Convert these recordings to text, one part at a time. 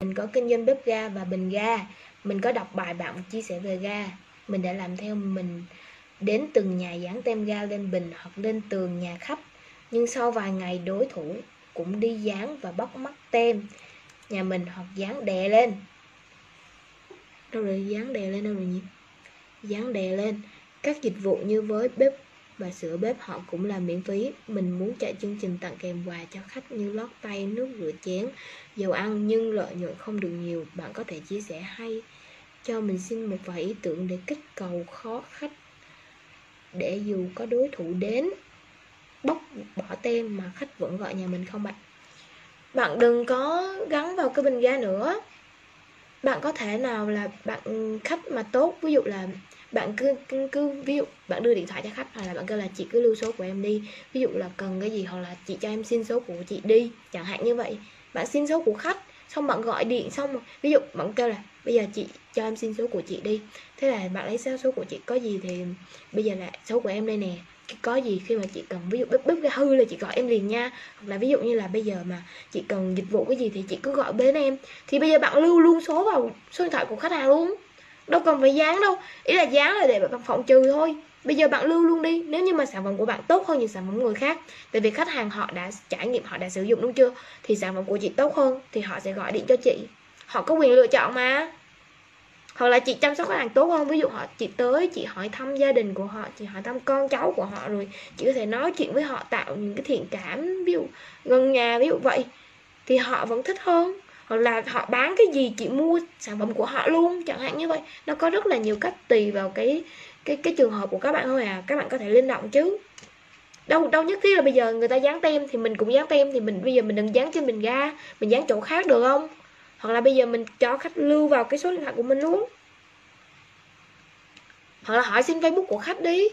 mình có kinh doanh bếp ga và bình ga. Mình có đọc bài bạn chia sẻ về ga. Mình đã làm theo mình đến từng nhà dán tem ga lên bình hoặc lên tường nhà khách. Nhưng sau vài ngày đối thủ cũng đi dán và bóc mắt tem nhà mình hoặc dán đè lên. Đâu rồi, dán đè lên, đâu rồi nhỉ? Dán đè lên. Các dịch vụ như với bếp và sửa bếp họ cũng là miễn phí. Mình muốn chạy chương trình tặng kèm quà cho khách như lót tay, nước rửa chén, dầu ăn, nhưng lợi nhuận không được nhiều. Bạn có thể chia sẻ hay cho mình xin một vài ý tưởng để kích cầu khó khách để dù có đối thủ đến bóc bỏ tem mà khách vẫn gọi nhà mình không bạn? Bạn đừng có gắn vào cái bình ga nữa. Bạn có thể nào là bạn khách mà tốt, ví dụ là bạn cứ, cứ cứ ví dụ bạn đưa điện thoại cho khách hoặc là bạn kêu là chị cứ lưu số của em đi. Ví dụ là cần cái gì hoặc là chị cho em xin số của chị đi chẳng hạn như vậy. Bạn xin số của khách xong bạn gọi điện xong ví dụ bạn kêu là bây giờ chị cho em xin số của chị đi. Thế là bạn lấy số của chị có gì thì bây giờ là số của em đây nè. Có gì khi mà chị cần ví dụ bếp bếp cái hư là chị gọi em liền nha. Hoặc là ví dụ như là bây giờ mà chị cần dịch vụ cái gì thì chị cứ gọi bên em. Thì bây giờ bạn lưu luôn số vào số điện thoại của khách hàng luôn đâu cần phải dán đâu. Ý là dán là để bạn phòng trừ thôi. Bây giờ bạn lưu luôn đi. Nếu như mà sản phẩm của bạn tốt hơn những sản phẩm người khác, tại vì khách hàng họ đã trải nghiệm, họ đã sử dụng đúng chưa, thì sản phẩm của chị tốt hơn, thì họ sẽ gọi điện cho chị. Họ có quyền lựa chọn mà. Hoặc là chị chăm sóc khách hàng tốt hơn. Ví dụ họ, chị tới, chị hỏi thăm gia đình của họ, chị hỏi thăm con cháu của họ rồi, chị có thể nói chuyện với họ, tạo những cái thiện cảm, ví dụ gần nhà, ví dụ vậy, thì họ vẫn thích hơn hoặc là họ bán cái gì, chị mua sản phẩm của họ luôn, chẳng hạn như vậy. Nó có rất là nhiều cách tùy vào cái cái cái trường hợp của các bạn thôi à. Các bạn có thể linh động chứ. Đâu đâu nhất thiết là bây giờ người ta dán tem thì mình cũng dán tem thì mình, bây giờ mình đừng dán trên mình ra. Mình dán chỗ khác được không? Hoặc là bây giờ mình cho khách lưu vào cái số điện thoại của mình luôn. Hoặc là hỏi xin facebook của khách đi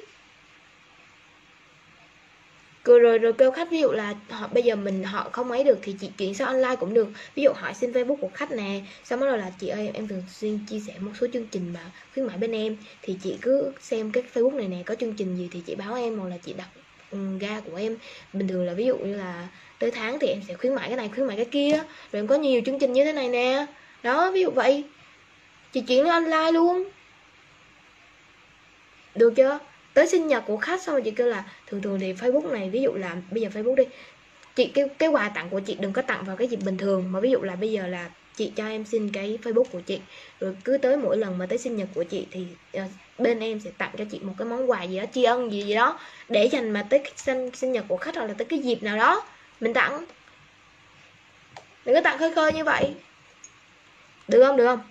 rồi rồi rồi kêu khách, ví dụ là họ, bây giờ mình họ không ấy được thì chị chuyển sang online cũng được. Ví dụ hỏi xin facebook của khách nè, xong rồi là chị ơi, em thường xuyên chia sẻ một số chương trình mà khuyến mãi bên em. Thì chị cứ xem cái facebook này nè, có chương trình gì thì chị báo em, hoặc là chị đặt ừ, ga của em. Bình thường là ví dụ như là tới tháng thì em sẽ khuyến mãi cái này, khuyến mãi cái kia. Rồi em có nhiều chương trình như thế này nè. Đó, ví dụ vậy. Chị chuyển online luôn. Được chưa? Tới sinh nhật của khách xong rồi chị kêu là thường thường thì facebook này ví dụ là bây giờ facebook đi chị cái cái quà tặng của chị đừng có tặng vào cái dịp bình thường mà ví dụ là bây giờ là chị cho em xin cái facebook của chị rồi cứ tới mỗi lần mà tới sinh nhật của chị thì uh, bên em sẽ tặng cho chị một cái món quà gì đó tri ân gì gì đó để dành mà tới sinh sinh nhật của khách hoặc là tới cái dịp nào đó mình tặng. Đừng có tặng khơi khơi như vậy. Được không được không?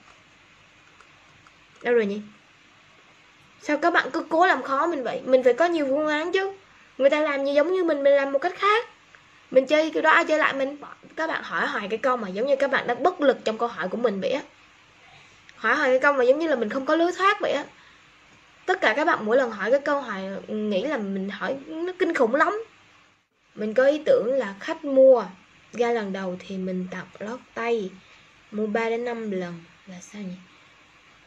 Đâu rồi nhỉ? Sao các bạn cứ cố làm khó mình vậy? Mình phải có nhiều phương án chứ. Người ta làm như giống như mình mình làm một cách khác. Mình chơi cái đó, ai chơi lại mình? Các bạn hỏi hoài cái câu mà giống như các bạn đang bất lực trong câu hỏi của mình vậy á. Hỏi hoài cái câu mà giống như là mình không có lối thoát vậy á. Tất cả các bạn mỗi lần hỏi cái câu hỏi ừ, nghĩ là mình hỏi nó kinh khủng lắm. Mình có ý tưởng là khách mua. Ra lần đầu thì mình tặng lót tay, mua 3 đến 5 lần, là sao nhỉ?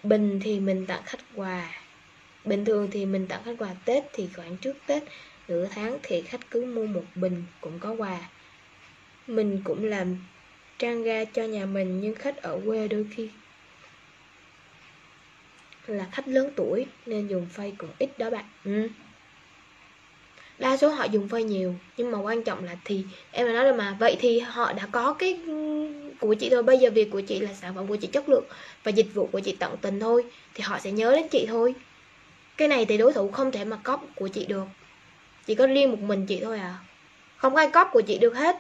Bình thì mình tặng khách quà bình thường thì mình tặng khách quà tết thì khoảng trước tết, nửa tháng thì khách cứ mua một bình cũng có quà. Mình cũng làm trang ga cho nhà mình nhưng khách ở quê đôi khi là khách lớn tuổi nên dùng phay cũng ít đó bạn. Ừ. đa số họ dùng phơi nhiều, nhưng mà quan trọng là thì, em nói rồi mà. Vậy thì họ đã có cái ừ, của chị thôi. Bây giờ việc của chị là sản phẩm của chị chất lượng và dịch vụ của chị tận tình thôi, thì họ sẽ nhớ đến chị thôi cái này thì đối thủ không thể mà cóp của chị được. Chỉ có riêng một mình chị thôi à. Không ai cóp của chị được hết.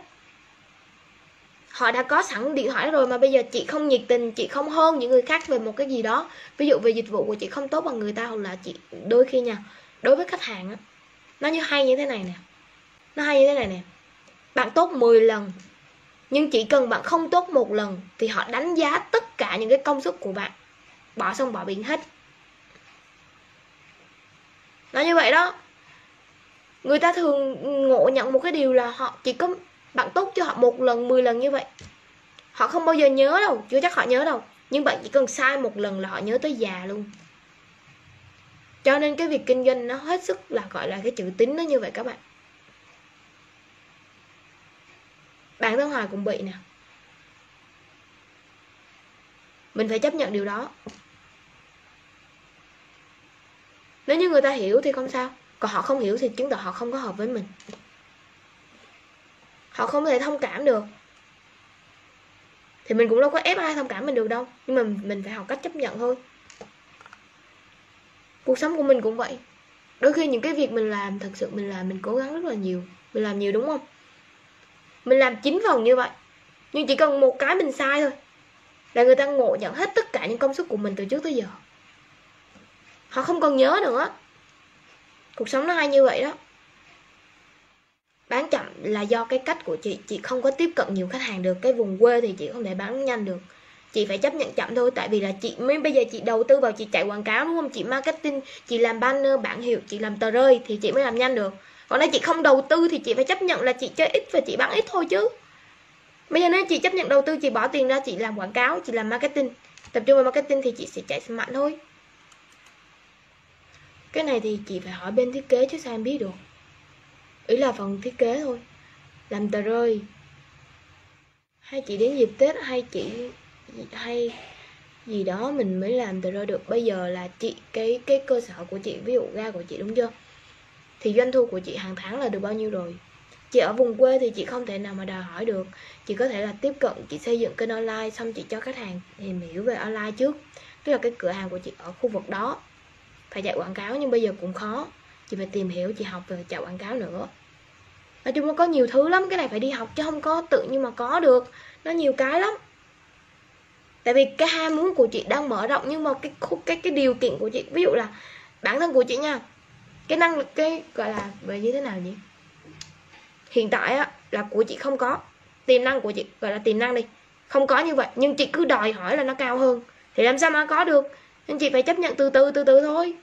Họ đã có sẵn điện thoại rồi mà bây giờ chị không nhiệt tình, chị không hơn những người khác về một cái gì đó. Ví dụ về dịch vụ của chị không tốt bằng người ta hoặc là chị, đôi khi nha, đối với khách hàng á, nó như hay như thế này nè. Nó hay như thế này nè. Bạn tốt 10 lần, nhưng chỉ cần bạn không tốt một lần thì họ đánh giá tất cả những cái công sức của bạn. Bỏ xong bỏ biển hết nó như vậy đó. Người ta thường ngộ nhận một cái điều là họ chỉ có bạn tốt cho họ một lần 10 lần như vậy. Họ không bao giờ nhớ đâu, chưa chắc họ nhớ đâu. Nhưng bạn chỉ cần sai một lần là họ nhớ tới già luôn. Cho nên cái việc kinh doanh nó hết sức là, gọi là, cái chữ tín nó như vậy các bạn. Bản thân hoài cũng bị nè. Mình phải chấp nhận điều đó nếu như người ta hiểu thì không sao. Còn họ không hiểu thì chứng tỏ họ không có hợp với mình. Họ không thể thông cảm được. Thì mình cũng đâu có ép ai thông cảm mình được đâu. Nhưng mà mình phải học cách chấp nhận thôi. Cuộc sống của mình cũng vậy. Đôi khi những cái việc mình làm, thật sự mình làm, mình cố gắng rất là nhiều. Mình làm nhiều đúng không? Mình làm chín phần như vậy. Nhưng chỉ cần một cái mình sai thôi, là người ta ngộ nhận hết tất cả những công sức của mình từ trước tới giờ họ không còn nhớ nữa. Cuộc sống nó hay như vậy đó. Bán chậm là do cái cách của chị. Chị không có tiếp cận nhiều khách hàng được. Cái vùng quê thì chị không thể bán nhanh được. Chị phải chấp nhận chậm thôi. Tại vì là chị mới bây giờ chị đầu tư vào chị chạy quảng cáo, đúng không? Chị marketing, chị làm banner bản hiệu, chị làm tờ rơi thì chị mới làm nhanh được. Còn đây chị không đầu tư thì chị phải chấp nhận là chị chơi ít và chị bán ít thôi chứ. Bây giờ nếu chị chấp nhận đầu tư, chị bỏ tiền ra, chị làm quảng cáo, chị làm marketing. Tập trung vào marketing thì chị sẽ chạy mạnh thôi cái này thì chị phải hỏi bên thiết kế chứ sao em biết được? Ý là phần thiết kế thôi. Làm tờ rơi. Hay chị đến dịp tết hay chị hay gì đó mình mới làm tờ rơi được. Bây giờ là chị, cái cái cơ sở của chị, ví dụ ga của chị đúng chưa? Thì doanh thu của chị hàng tháng là được bao nhiêu rồi? Chị ở vùng quê thì chị không thể nào mà đòi hỏi được. Chị có thể là tiếp cận, chị xây dựng kênh online xong chị cho khách hàng tìm hiểu về online trước. Tức là cái cửa hàng của chị ở khu vực đó phải chạy quảng cáo, nhưng bây giờ cũng khó. Chị phải tìm hiểu, chị học về chạy quảng cáo nữa. Nói chung nó có nhiều thứ lắm, cái này phải đi học chứ không có tự nhiên mà có được. Nó nhiều cái lắm. Tại vì cái ham muốn của chị đang mở rộng, nhưng mà cái cái cái điều kiện của chị, ví dụ là bản thân của chị nha, cái năng lực, cái, gọi là, về như thế nào nhỉ? Hiện tại á, là của chị không có. Tiềm năng của chị, gọi là tiềm năng đi, không có như vậy. Nhưng chị cứ đòi hỏi là nó cao hơn. Thì làm sao mà có được? Nên chị phải chấp nhận từ từ từ từ thôi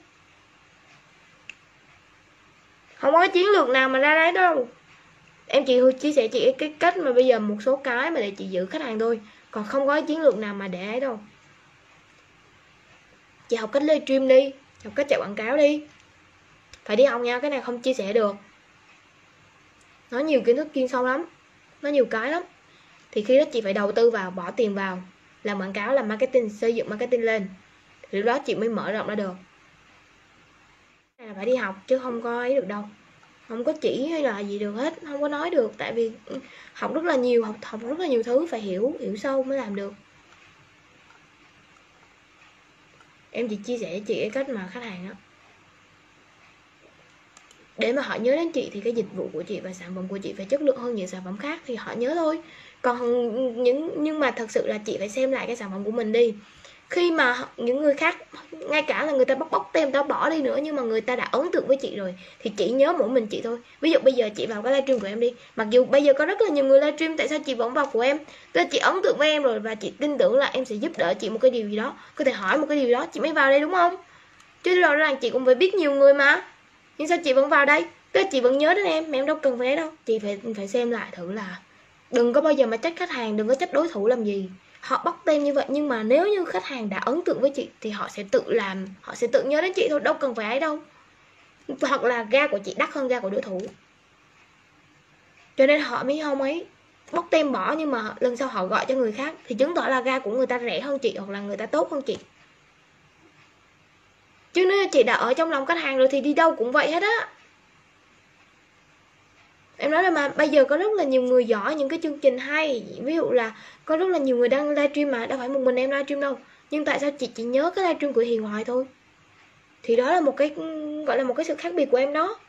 không có cái chiến lược nào mà ra đấy đâu. Em chỉ chia sẻ chị cái cách mà bây giờ một số cái mà để chị giữ khách hàng thôi. Còn không có cái chiến lược nào mà để ấy đâu. Chị học cách livestream đi. Học cách chạy quảng cáo đi. Phải đi học nha, cái này không chia sẻ được. Nó nhiều kiến thức chuyên sâu lắm. Nó nhiều cái lắm. Thì khi đó chị phải đầu tư vào, bỏ tiền vào. Làm quảng cáo, làm marketing, xây dựng marketing lên. Thì lúc đó chị mới mở rộng ra được là phải đi học chứ không có ấy được đâu. Không có chỉ hay là gì được hết, không có nói được. Tại vì ừ, học rất là nhiều, học học rất là nhiều thứ phải hiểu hiểu sâu mới làm được. Em chỉ chia sẻ với chị cái cách mà khách hàng đó để mà họ nhớ đến chị thì cái dịch vụ của chị và sản phẩm của chị phải chất lượng hơn những sản phẩm khác thì họ nhớ thôi. Còn những, nhưng mà thật sự là chị phải xem lại cái sản phẩm của mình đi khi mà những người khác, ngay cả là người ta bóc bóc tem ta bỏ đi nữa, nhưng mà người ta đã ấn tượng với chị rồi, thì chỉ nhớ mỗi mình chị thôi. Ví dụ bây giờ chị vào cái livestream của em đi. Mặc dù bây giờ có rất là nhiều người livestream, tại sao chị vẫn vào của em? Tức là chị ấn tượng với em rồi và chị tin tưởng là em sẽ giúp đỡ chị một cái điều gì đó. Có thể hỏi một cái điều gì đó, chị mới vào đây đúng không? Chứ rõ ràng chị cũng phải biết nhiều người mà. Nhưng sao chị vẫn vào đây? Tức là chị vẫn nhớ đến em, mà em đâu cần phải đâu. Chị phải phải xem lại thử là đừng có bao giờ mà trách khách hàng, đừng có trách đối thủ làm gì họ bóc tem như vậy, nhưng mà nếu như khách hàng đã ấn tượng với chị thì họ sẽ tự làm, họ sẽ tự nhớ đến chị thôi, đâu cần phải ấy đâu. Hoặc là ga của chị đắt hơn ga của đối thủ. Cho nên họ mới không ấy bóc tem bỏ, nhưng mà lần sau họ gọi cho người khác thì chứng tỏ là ga của người ta rẻ hơn chị hoặc là người ta tốt hơn chị. Chứ nếu chị đã ở trong lòng khách hàng rồi thì đi đâu cũng vậy hết á em nói là mà, bây giờ có rất là nhiều người giỏi, những cái chương trình hay. Ví dụ là có rất là nhiều người đang livestream mà, đâu phải một mình em livestream đâu. Nhưng tại sao chị chỉ nhớ cái livestream của hiền hoài thôi? Thì đó là một cái, gọi là một cái sự khác biệt của em đó.